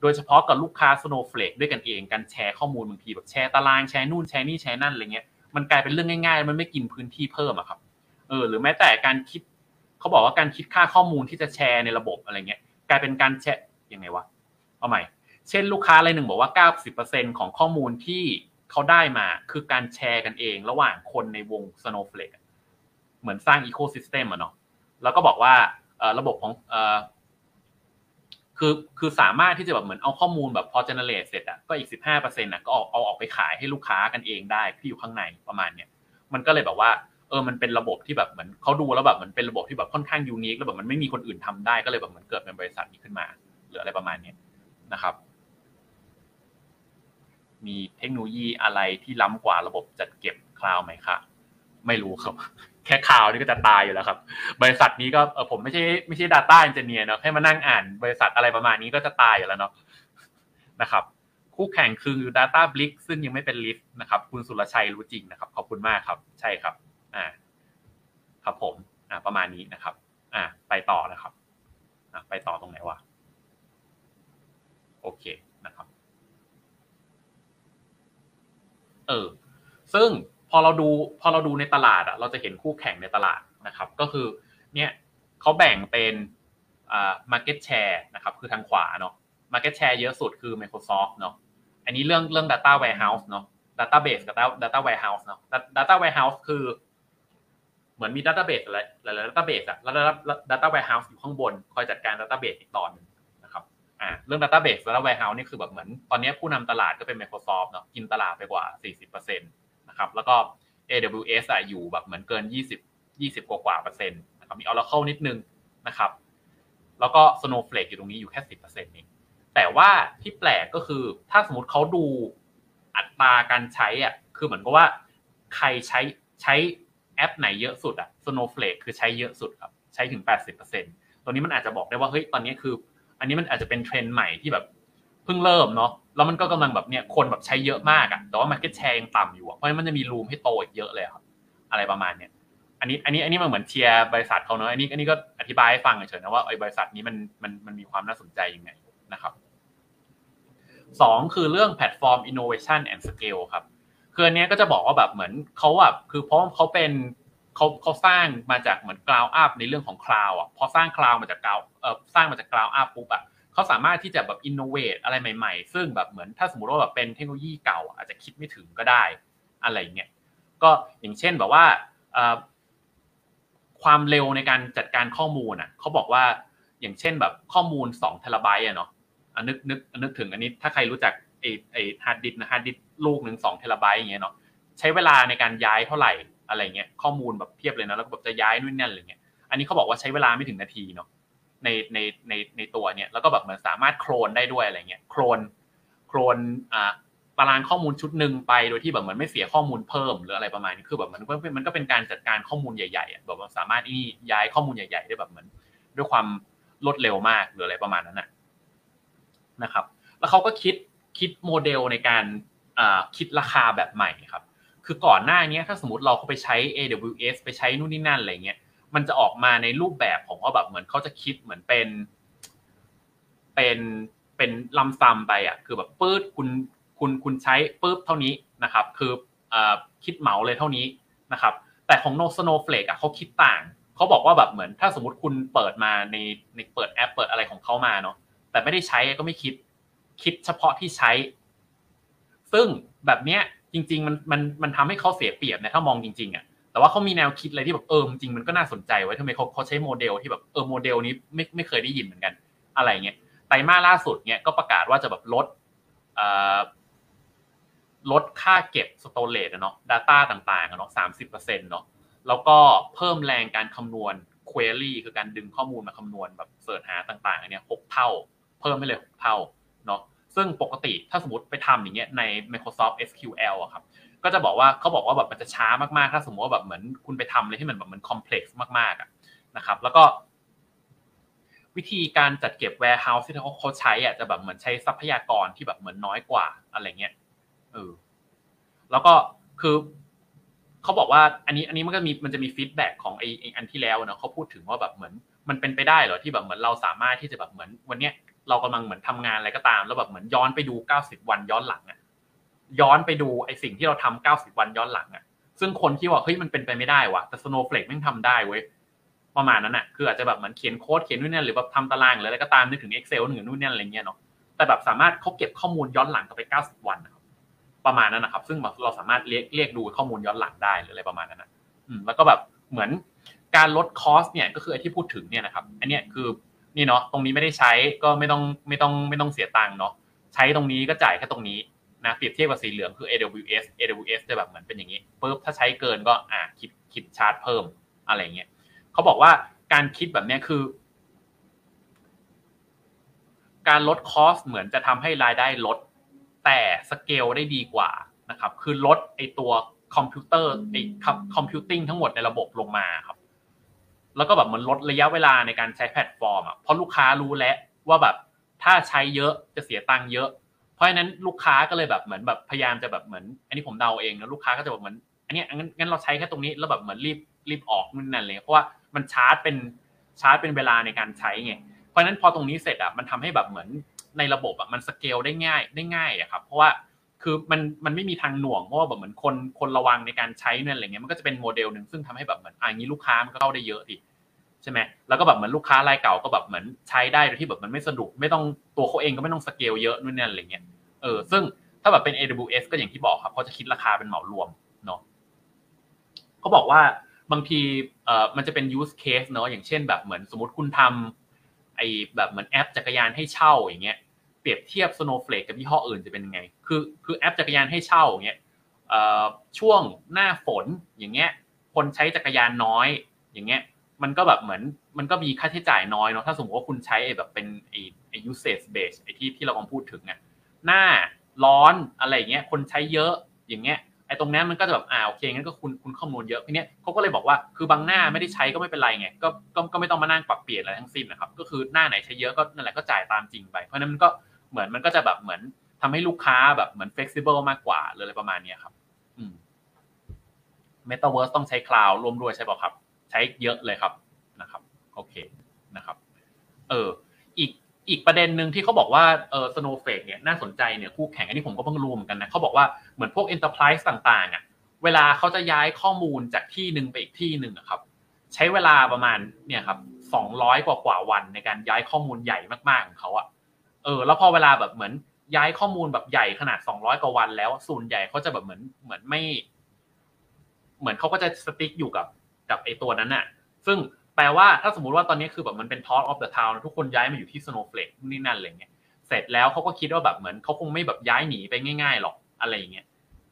โดยเฉพาะกับลูกค้า Snowflake ด้วยกันเองการแชร์ข้อมูลบางทีแบบแชร์ตารางแชร์นู่นแชร์นี่แชร์นั่นอะไรเงี้ยมันกลายเป็นเรื่องง่ายๆ มันไม่กินพื้นที่เพิ่มอะครับเออหรือแม้แต่การคิดเขาบอกว่าการคิดค่าข้อมูลที่จะแชร์ในระบบอะไรเงี้ยกลายเป็นการแชร์ยังไงวะ เอาใหม่ เช่นลูกค้ารายหนึ่งบอกว่า 90%ของข้อมูลที่เขาได้มาคือการแชร์กันเองระหว่างคนในวง Snowflake เหมือนสร้าง ecosystem อะเนาะแล้วก็บอกว่าระบบของคือคือสามารถที่จะแบบเหมือนเอาข้อมูลแบบพอ generate เสร็จอะก็อีกสิบห้าเปอร์เซ็นต์อะก็เอาเอาออกไปขายให้ลูกค้ากันเองได้ที่อยู่ข้างในประมาณเนี้ยมันก็เลยแบบว่า เออมันเป็นระบบที่แบบเหมือนเขาดูแล้วแบบมันเป็นระบบที่แบบค่อนข้างยูนิคแล้วแบบมันไม่มีคนอื่นทำได้ก็เลยแบบเหมือนเกิดเป็นบริษัทนี้ขึ้นมาหรืออะไรประมาณเนี้ย นะครับ มีเทคโนโลยีอะไรที่ล้ำกว่าระบบจัดเก็บคลาวไหมคะไม่รู้ครับ แค่ข่าวนี่ก็จะตายอยู่แล้วครับ บริษัทนี้ก็เออผมไม่ใช่ไม่ใช่ Data Engineer เนาะให้มานั่งอ่านบริษัทอะไรประมาณนี้ก็จะตายอยู่แล้วเนาะนะครับ คู่แข่งคือ Data b l i k ซึ่งยังไม่เป็นลิฟต์นะครับ คุณสุรชัยรู้จริงนะครับ ขอบคุณมากครับ ใช่ครับ อ่า ครับผม อ่า ประมาณนี้นะครับ อ่า ไปต่อนะครับ อ่าไปต่อตรงไหนวะ โอเคนะครับ เออ ซึ่งพอเราดูพอเราดูในตลาดอะเราจะเห็นคู่แข่งในตลาดนะครับ ก็คือ เนี่ยเขาแบ่งเป็นอ่า market share นะครับ คือทางขวาเนาะ market share เยอะสุดคือ Microsoft เนาะ อันนี้เรื่องเรื่อง data warehouse เนาะ database กับ data warehouse เนาะ data warehouse คือ เหมือนมี database อะไรหลายๆ database อะแล้ว data warehouse อยู่ข้างบน คอยจัดการ database อีกตอนนึง อ่าเรื่อง database data warehouse นี่คือแบบเหมือนตอนนี้ผู้นำตลาดก็เป็น Microsoft เนาะกินตลาดไปกว่า 40%นะครับแล้วก็ AWS อะอยู่แบบเหมือนเกิน 20 20 กว่ากว่าเปอร์เซ็นต์นะครับมี Oracle นิดนึงนะครับ แล้วก็ Snowflake อยู่ตรงนี้อยู่แค่สิบเปอร์เซ็นต์เองแต่ว่าที่แปลกก็คือถ้าสมมติเขาดูอัตราการใช้อะคือเหมือนกับว่าใครใช้ใช้แอปไหนเยอะสุดอะ Snowflake คือใช้เยอะสุดครับ ใช้ถึง 80%ตัวนี้มันอาจจะบอกได้ว่าเฮ้ยตอนนี้คือ อันนี้มันอาจจะเป็นเทรนด์ใหม่ที่แบบเพิ่งเริ่มเนาะแล้วมันก็กำลังแบบเนี่ยคนแบบใช้เยอะมากอะแต่ว่า market share ยังต่ำอยู่เพราะฉะนั้นมันจะมีรูมให้โตอีกเยอะเลยครับ อะไรประมาณเนี้ยอันนี้อันนี้อันนี้มันเหมือนเชียร์บริษัทเขาเนาะอันนี้อันนี้ก็อธิบายให้ฟังเฉยๆนะว่าไอ้บริษัทนี้มันมันมันมีความน่าสนใจยังไงนะครับสองคือเรื่องแพลตฟอร์ม innovation and scale ครับคืออันนี้ก็จะบอกว่าแบบเหมือนเขาแบบคือเพราะเขาเป็น เขาเขาสร้างมาจากเหมือน cloud up ในเรื่องของ cloud อะพอสร้าง cloud มาจาก cloud เอ่อสร้างมาจาก cloud up ปุ๊บอะเขาสามารถที่จะแบบ innovate อะไรใหม่ๆ ซึ่งแบบเหมือนถ้าสมมติว่าแบบเป็นเทคโนโลยีเก่า อาจจะคิดไม่ถึงก็ได้อะไรเงี้ยก็อย่างเช่นแบบว่าความเร็วในการจัดการข้อมูลอะเขาบอกว่าอย่างเช่นแบบข้อมูล2เทราไบต์อะเนาะนึกนึกนึกถึงอันนี้ถ้าใครรู้จักไอไอฮาร์ดดิสนะฮาร์ดดิสลูกหนึ่งสองเทราไบต์อย่างเงี้ยเนาะใช้เวลาในการย้ายเท่าไหร่ อะไรเงี้ยข้อมูลแบบเพียบเลยนะแล้วก็แบบจะย้ายนู่นนั่นอะไรเงี้ยอันนี้เขาบอกว่าใช้เวลาไม่ถึงนาทีเนาะในในในในตัวเนี่ยแล้วก็แบบเหมือนสามารถโคลนได้ด้วยอะไรเงี้ยโคลนโคลนอ่าตารางข้อมูลชุดหนึ่งไปโดยที่แบบเหมือนไม่เสียข้อมูลเพิ่มหรืออะไรประมาณนี้คือแบบมันก็มันก็เป็นการจัดการข้อมูลใหญ่ๆแบบสามารถนี่ย้ายข้อมูลใหญ่ ๆ ได้แบบเหมือน ด้วยความรวดเร็วมากหรืออะไรประมาณนั้นนะครับ แล้วเขาก็คิดคิดโมเดลในการคิดราคาแบบใหม่ครับ คือก่อนหน้านี้ถ้าสมมติเราเขาไปใช้ AWS ไปใช้นู่นนี่นั่นอะไรเงี้ย มันจะออกมาในรูปแบบของว่าแบบเหมือนเขาจะคิดเหมือนเป็น เป็นเป็น lump sum ไปอะคือแบบปื๊ดคุณคุณคุณใช้ปุ๊บเท่านี้นะครับ คือคิดเหมาเลยเท่านี้นะครับ แต่ของ No Snowflake อะเขาคิดต่างเขาบอกว่าแบบเหมือนถ้าสมมติคุณเปิดมาในในเปิดแอปเปิดอะไรของเขามาเนาะแต่ไม่ได้ใช้ก็ไม่คิดคิดเฉพาะที่ใช้ ซึ่งแบบเนี้ย จริง ๆ มันมันมันทำให้เขาเสียเปรียบนะถ้ามองจริงๆอะแต่ว่าเขามีแนวคิดอะไรที่แบบเออจริงมันก็น่าสนใจไว้ทำไมเขาเขาใช้โมเดลที่แบบเออโมเดลนี้ไม่ไม่เคยได้ยินเหมือนกัน อะไรเงี้ยไตรมาสล่าสุดเนี้ยก็ประกาศว่าจะแบบลดลดค่าเก็บสโตรเลตเนาะ Data ต่างๆเนาะสามสิบเปอร์เซ็นต์เนาะแล้วก็เพิ่มแรงการคำนวณ query คือการดึงข้อมูลมาคำนวณแบบเสิร์ชหาต่างๆอันนี้หกเท่า เพิ่มไปเลยหกเท่าเนาะ ซึ่งปกติถ้าสมมติไปทำอย่างเงี้ยใน Microsoft SQL อะครับก็จะบอกว่าเขาบอกว่าแบบมันจะช้ามากๆ ถ้าสมมติว่าแบบเหมือนคุณไปทำอะไรที่มันแบบมันคอมเพล็กซ์มากๆนะครับ แล้วก็ วิธีการจัดเก็บ warehouse ที่เขาเขาใช้อะจะแบบเหมือนใช้ทรัพยากรที่แบบเหมือนน้อยกว่าอะไรเงี้ยเออแล้วก็คือเขาบอกว่า อันนี้อันนี้มันก็มีมันจะมี feedback ของไออันที่แล้วเนาะเขาพูดถึงว่าแบบเหมือน มันเป็นไปได้เหรอที่แบบเหมือนเราสามารถที่จะแบบเหมือนวันเนี้ย เรากำลังเหมือนทำงานอะไรก็ตาม แล้วแบบเหมือนย้อนไปดู 90 วันย้อนหลังอะย้อนไปดูไอสิ่งที่เราทำ90 วันย้อนหลังอะซึ่งคนที่ว่าเฮ้ยมันเป็นไปไม่ได้ว่ะแต่ Snowflake แม่งทำได้เว้ยประมาณนั้นอะคืออาจจะแบบเหมือนเขียนโค้ดเขียนนู่นนี่หรือแบบทำตารางหรืออะไรก็ตามนึกถึง Excel หรือนู่นนี่อะไรเงี้ยเนาะแต่แบบสามารถเขาเก็บข้อมูลย้อนหลังกลับไป 90 วันนะครับประมาณนั้นนะครับ ซึ่งเราสามารถเรียกเรียกดูข้อมูลย้อนหลังได้หรืออะไรประมาณนั้นนะอืมแล้วก็แบบเหมือนการลดคอสเนี่ยก็คือไอ้ที่พูดถึงเนี่ยนะครับ อันเนี้ยคือ นี่เนาะตรงนี้ไม่ได้ใช้ก็ไม่ต้องไม่ต้องไม่ต้องเสียตังค์เนาะใช้ตรงนี้ก็จ่ายแค่ตรงนี้นะเปรียบเทียบกับสีเหลืองคือ AWS AWS จะแบบเหมือนเป็นอย่างนี้ปุ๊บถ้าใช้เกินก็อ่าคิดคิดชาร์จเพิ่มอะไรเงี้ยเขาบอกว่าการคิดแบบเนี้ยคือ การลด cost เหมือนจะทำให้รายได้ลด แต่สเกลได้ดีกว่านะครับ คือลดไอตัวคอมพิวเตอร์ไอ computing ทั้งหมดในระบบลงมาครับ แล้วก็แบบมันลดระยะเวลาในการใช้แพลตฟอร์มอะเพราะลูกค้ารู้แล้วว่าแบบถ้าใช้เยอะจะเสียตังค์เยอะ เพราะฉะนั้นลูกค้าก็เลยแบบเหมือนแบบพยายามจะแบบเหมือน อันนี้ผมเดาเองนะลูกค้าก็จะแบบเหมือนอันนี้งั้นงั้นเราใช้แค่ตรงนี้แล้วแบบเหมือนรีบรีบออกนู่นนั่นเลยเพราะว่ามันชาร์จเป็นชาร์จเป็นเวลาในการใช้ไงเพราะฉะนั้นพอตรงนี้เสร็จอะมันทำให้แบบเหมือนในระบบอะมันสเกลได้ง่ายได้ง่ายอะครับเพราะว่า คือมันมันไม่มีทางหน่วงเพราะว่าแบบเหมือนคนคนระวังในการใช้นั่นอะไรเงี้ยมันก็จะเป็นโมเดลหนึ่งซึ่งทำให้แบบเหมือนอ่างี้ลูกค้ามันก็เข้าได้เยอะดิใช่ไหมแล้วก็แบบเหมือนลูกค้ารายเก่าก็แบบเหมือนใช้ได้โดยที่แบบมันไม่สะดุกไม่ต้องตัวเขาเองก็ไม่ต้องสเกลเยอะนู่นนั่อะไรเงี้ยเออซึ่งถ้าแบบเป็น AWS ก็อย่างที่บอกครับเขาจะคิดราคาเป็นเหมารวมเนาะเขาบอกว่าบางทีเอ่อมันจะเป็น use case เนาะอย่างเช่นแบบเหมือนสมมติคุณทำไอ้แบบเหมือนแอปจักรยานให้เช่าอย่างเงี้ย รียบเทียบ Snowflake กับยี่ห้ออื่นจะเป็นยังไง คือคือแอปจักรยานให้เช่าอย่างเงี้ยช่วงหน้าฝนอย่างเงี้ย คนใช้จักรยานน้อย อย่างเงี้ย มันก็แบบเหมือนมันก็มีค่าใช้จ่ายน้อยเนาะ ถ้าสมมติว่าคุณใช้ไอ้แบบเป็นไอ้ไอ้ usage base ไอ้ที่ที่เรากำลังพูดถึงอะหน้าร้อนอะไรเงี้ย คนใช้เยอะอย่างเงี้ย ไอ้ตรงนี้มันก็จะแบบอ่าโอเคงั้นก็คุณคุณข้อมูลเยอะทีเนี้ยเขาก็เลยบอกว่าคือบางหน้าไม่ได้ใช้ก็ไม่เป็นไรไงก็ก็ก็ไม่ต้องมานั่งปรับเปลี่ยนอะไรทั้งสิ้นนะครับ ก็คือหน้าไหนใช้เยอะก็นั่นแหละก็จ่ายตามจริงไป เพราะนั้นมันก็ เหมือนมันก็จะแบบเหมือนทำให้ลูกค้าแบบเหมือน flexible มากกว่าเลยออะไรประมาณนี้ครับ อืม Metaverse ต้องใช้คลาวด์ร่วมด้วยใช่ป่ะครับ ใช้เยอะเลยครับนะครับ โอเคนะครับ เออ อีกอีกประเด็นหนึ่งที่เขาบอกว่าเออ Snowflake เนี่ยน่าสนใจเนี่ยคู่แข่งอันนี้ผมก็เพิ่งรู้เหมือนกันนะเขาบอกว่าเหมือนพวก Enterprise ต่างๆ อะ เวลาเขาจะย้ายข้อมูลจากที่หนึ่งไปอีกที่หนึ่งอะครับ ใช้เวลาประมาณเนี่ยครับสองร้อยกว่ากว่าวันในการย้ายข้อมูลใหญ่มากๆของเขาอะ เออแล้วพอเวลาแบบเหมือนย้ายข้อมูลแบบใหญ่ขนาดสองร้อยกว่าวันแล้วส่วนใหญ่เขาจะแบบเหมือนเหมือนไม่ เหมือนเขาก็จะสติ๊กอยู่กับกับไอตัวนั้นน่ะ ซึ่งแปลว่าถ้าสมมุติว่าตอนนี้คือแบบมันเป็น talk of the town ทุกคนย้ายมาอยู่ที่ Snowflake นี่นั่นอะไรเงี้ยเสร็จแล้วเขาก็คิดว่าแบบเหมือนเขาคงไม่แบบย้ายหนีไปง่าย ๆหรอกอะไรอย่างเงี้ย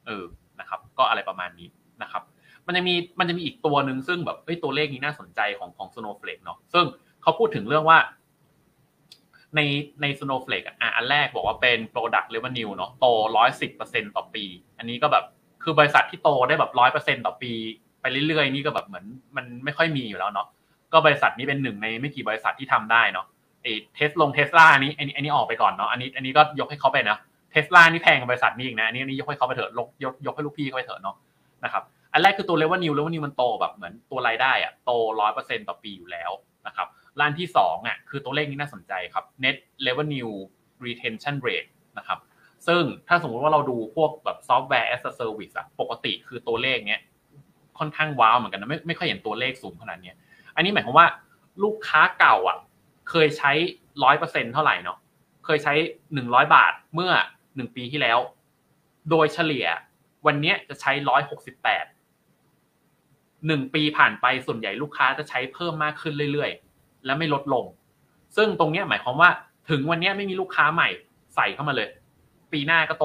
เออนะครับ ก็อะไรประมาณนี้นะครับ มันจะมีมันจะมีอีกตัวหนึ่งซึ่งแบบเฮ้ยตัวเลขนี้น่าสนใจของของ Snowflake เนาะซึ่งเขาพูดถึงเรื่องว่า ในใน Snowflake อะอันแรกบอกว่าเป็น product revenue เนาะโตร้อยสิบเปอร์เซ็นต่อปี อันนี้ก็แบบคือบริษัทที่โตได้แบบร้อยเปอร์เซ็นต่อปีไปเรื่อยๆนี่ก็แบบเหมือนมันไม่ค่อยมีอยู่แล้วเนาะก็บริษัทนี้เป็นหนึ่งในไม่กี่บริษัทที่ทำได้เนาะไอ้เทสลงเทสลาอันนี้อันนี้อันนี้ออกไปก่อนเนาะอันนี้อันนี้ก็ยกให้เขาไปนะเทสลานี่แพงกว่าบริษัทนี้อีกนะอันนี้อันนี้ยกให้เขาไปเถอะยกยกยกให้ลูกพี่เขาไปเถอะเนาะนะครับอันแรกคือตัว revenue revenue มันโตแบบเหมือนตัวรายได้อะโตร้อยเปอร์เซ็นต่อปีอยู่แล้วนะครับ ร้านที่สองอะคือตัวเลขนี้น่าสนใจครับ net revenue retention rate นะครับ ซึ่งถ้าสมมุติว่าเราดูพวกแบบซอฟต์แวร์ as a service อะปกติคือตัวเลขเนี้ยค่อนข้างว้าวเหมือนกันนะไม่ไม่ค่อยเห็นตัวเลขสูงขนาดเนี้ยอันนี้หมายความว่าลูกค้าเก่าอะ เคยใช้ร้อยเปอร์เซ็นเท่าไหร่เนาะเคยใช้หนึ่งร้อยบาทเมื่อหนึ่งปีที่แล้ว โดยเฉลี่ยวันนี้จะใช้ร้อยหกสิบแปดหนึ่งปีผ่านไปส่วนใหญ่ลูกค้าจะใช้เพิ่มมากขึ้นเรื่อยๆ และไม่ลดลง ซึ่งตรงนี้หมายความว่าถึงวันนี้ไม่มีลูกค้าใหม่ใส่เข้ามาเลย ปีหน้าก็โต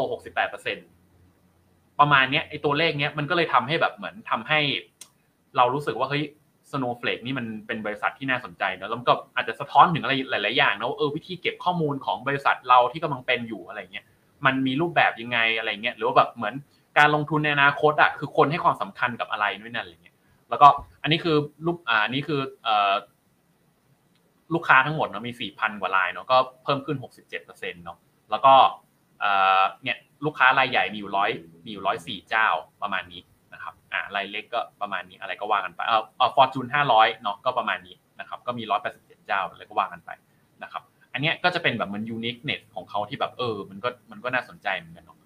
68%ประมาณนี้ไอตัวเลขเนี้ยมันก็เลยทำให้แบบเหมือนทำให้ เรารู้สึกว่าเฮ้ย Snowflake นี่มันเป็นบริษัทที่น่าสนใจเนอะแล้วก็อาจจะสะท้อนถึงอะไรหลาย ๆ อย่างนะว่าเออวิธีเก็บข้อมูลของบริษัทเราที่กำลังเป็นอยู่อะไรเงี้ยมันมีรูปแบบยังไงอะไรเงี้ยหรือว่าแบบเหมือนการลงทุนในอนาคตอะคือคนให้ความสำคัญกับอะไรด้วยนั่นอะไรเงี้ยแล้วก็อันนี้คือรูปอ่าอันนี้คือเอ่อ ลูกค้าทั้งหมดเนาะมี 4,000 กว่ารายเนาะก็เพิ่มขึ้น 67%เนาะแล้วก็เนี่ยลูกค้ารายใหญ่มีอยู่ร้อยมีอยู่ร้อยสี่เจ้าประมาณนี้นะครับอ่ารายเล็กก็ประมาณนี้อะไรก็ว่ากันไปเออเออฟอร์จูนห้าร้อยเนาะก็ประมาณนี้นะครับก็มีร้อยแปดสิบเจ็ดเจ้าอะไรก็ว่ากันไปนะครับอันเนี้ยก็จะเป็นแบบมัน uniqueness ของเขาที่แบบเออมันก็มันก็น่าสนใจเหมือนกันเนาะ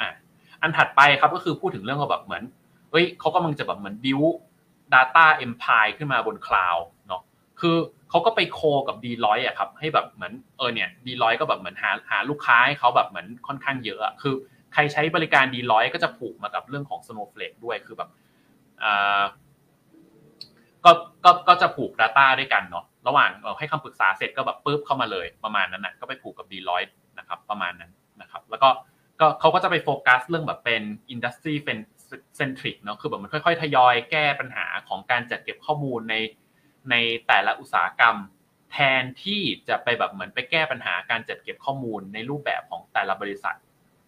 อ่าอันถัดไปครับก็คือพูดถึงเรื่องแบบเหมือนเฮ้ยเขากำลังจะแบบเหมือนบิว Data Empire ขึ้นมาบนคลาวด์เนาะคือ เขาก็ไป co กับ Deloitte อะครับ ให้แบบเหมือนเออเนี่ย Deloitte ก็แบบเหมือนหาหาลูกค้าให้เขาแบบเหมือนค่อนข้างเยอะอะคือ ใครใช้บริการ Deloitte ก็จะผูกมากับเรื่องของ Snowflake ด้วยคือแบบอ่าก็ก็ก็จะผูก Data ด้วยกันเนาะระหว่างให้คำปรึกษาเสร็จก็แบบปุ๊บเข้ามาเลยประมาณนั้นนะก็ไปผูกกับดีร้อยนะครับ ประมาณนั้นนะครับ แล้วก็ก็เขาก็จะไปโฟกัสเรื่องแบบเป็น industry centric เนาะคือแบบมันค่อยๆ ทยอยแก้ปัญหาของการจัดเก็บข้อมูลใน ในแต่ละอุตสาหกรรม แทนที่จะไปแบบเหมือนไปแก้ปัญหาการจัดเก็บข้อมูลในรูปแบบของแต่ละบริษัท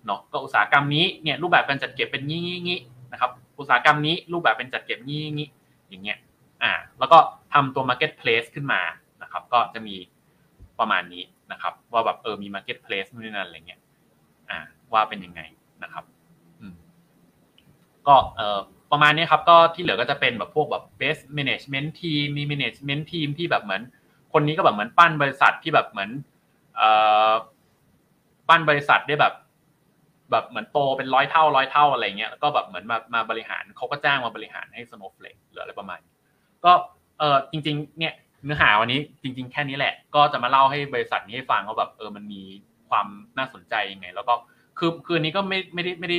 เนาะก็อุตสาหกรรมนี้เนี่ยรูปแบบการจัดเก็บเป็นงี้งี้งี้นะครับอุตสาหกรรมนี้รูปแบบเป็นจัดเก็บงี้งี้อย่างเงี้ยอ่าแล้วก็ทำตัว marketplace ขึ้นมานะครับ ก็จะมีประมาณนี้นะครับ ว่าแบบเออมี marketplace นู่นนี่นั่นอะไรเงี้ยอ่าว่าเป็นยังไงนะครับอืมก็เออ ประมาณนี้ครับก็ที่เหลือก็จะเป็นแบบพวกแบบ best management team มี management team ที่แบบเหมือน คนนี้ก็แบบเหมือนปั้นบริษัทที่แบบเหมือนปั้นบริษัทได้แบบ แบบเหมือนโตเป็นร้อยเท่าร้อยเท่าอะไรเงี้ยแล้วก็แบบเหมือนมามาบริหารเขาก็จ้างมาบริหารให้ Snowflake หรืออะไรประมาณก็เออจริง ๆ เนี่ยเนื้อหาวันนี้จริง ๆ แค่นี้แหละ ก็จะมาเล่าให้บริษัทนี้ให้ฟังว่าแบบเออมันมีความน่าสนใจยังไง แล้วก็คือคืนนี้ก็ไม่ไม่ได้ไม่ได้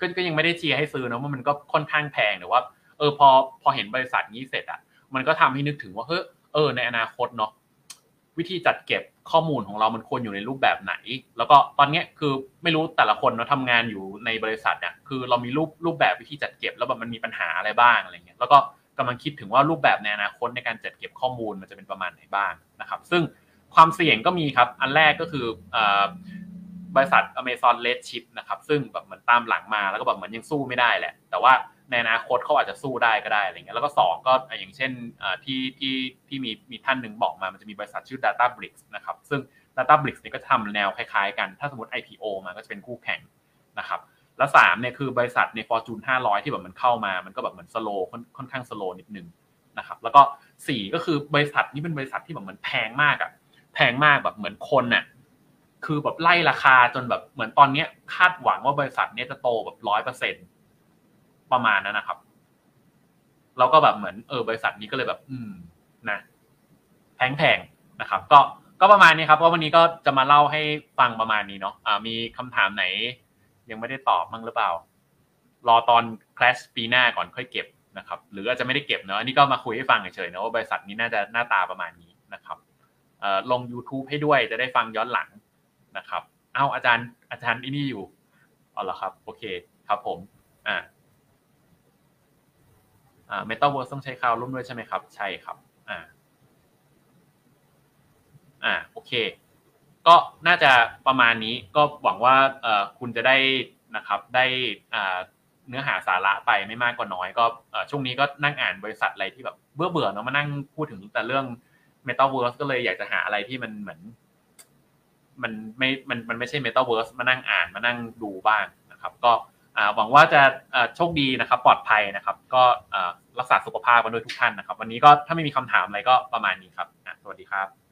ก็ก็ยังไม่ได้เชียร์ให้ซื้อนะว่ามันก็ค่อนข้างแพงแต่ว่า เออพอพอเห็นบริษัทนี้เสร็จอะ มันก็ทำให้นึกถึงว่าเฮ้ยเออในอนาคตเนาะวิธีจัดเก็บข้อมูลของเรามันควรอยู่ในรูปแบบไหน แล้วก็ตอนนี้คือไม่รู้แต่ละคนเนาะทำงานอยู่ในบริษัทเนี่ยคือเรามีรูปรูปแบบวิธีจัดเก็บ แล้วแบบมันมีปัญหาอะไรบ้างอะไรเงี้ยแล้วก็กำลังคิดถึงว่ารูปแบบในอนาคตในการจัดเก็บข้อมูลมันจะเป็นประมาณไหนบ้างนะครับ ซึ่งความเสี่ยงก็มีครับ อันแรกก็คือ บริษัท Amazon Redship นะครับซึ่งแบบเหมือนตามหลังมาแล้วก็แบบเหมือนยังสู้ไม่ได้แหละ แต่ว่าในอนาคตเขาอาจจะสู้ได้ก็ได้อะไรเงี้ยแล้วก็สองก็อย่างเช่นที่ที่ที่มีมีท่านหนึ่งบอกมามันจะมีบริษัทชื่อ Databricks นะครับซึ่ง Databricks เนี่ยก็ทำแนวคล้ายๆ กันถ้าสมมติ IPO มาก็จะเป็นคู่แข่งนะครับแล้วสามเนี่ยคือบริษัทใน Fortune 500 ที่แบบมันเข้ามามันก็แบบเหมือนสโลค่อนข้างสโลนิดนึงนะครับแล้วก็สี่ก็คือบริษัทนี้เป็นบริษัทที่แบบเหมือนแพงมากอะแพงมากแบบเหมือนคนน่ะ คือแบบไล่ราคาจนแบบเหมือนตอนเนี้ย คาดหวังว่าบริษัทเนี้ยจะโตแบบร้อยเปอร์เซ็นประมาณนั้นนะครับ แล้วก็แบบเหมือนเออบริษัทนี้ก็เลยแบบ อืม นะแพงๆนะครับ ก็ก็ประมาณนี้ครับเพราะวันนี้ก็จะมาเล่าให้ฟังประมาณนี้เนาะอ่า มีคำถามไหน ยังไม่ได้ตอบมั้งหรือเปล่า รอตอน Clash ปีหน้าก่อนค่อยเก็บนะครับ หรืออาจจะไม่ได้เก็บเนาะอันนี้ก็มาคุยให้ฟังเฉยๆนะว่าบริษัทนี้น่าจะหน้าตาประมาณนี้นะครับลง YouTube ให้ด้วยจะได้ฟังย้อนหลัง นะครับเอ้าอาจารย์อาจารย์ที่นี่อยู่อ๋อเหรอครับ โอเคครับผม อ่าอ่าเมตาเวิร์สต้องใช้คลาวด์ร่วมด้วยใช่ไหมครับ ใช่ครับอ่าอ่าโอเค ก็น่าจะประมาณนี้ก็หวังว่าเอ่อคุณจะได้นะครับได้อ่าเนื้อหาสาระไปไม่มากก็น้อย ก็ช่วงนี้ก็นั่งอ่านบริษัทอะไรที่แบบเบื่อเบื่อเนาะมานั่งพูดถึงแต่เรื่อง Metaverse ก็เลยอยากจะหาอะไรที่มันเหมือน มันไม่มันมันไม่ใช่เมตาเวิร์สมานั่งอ่านมานั่งดูบ้างนะครับ ก็หวังว่าจะโชคดีนะครับ ปลอดภัยนะครับ ก็รักษาสุขภาพกันด้วยทุกท่านนะครับ วันนี้ก็ถ้าไม่มีคำถามอะไรก็ประมาณนี้ครับสวัสดีครับ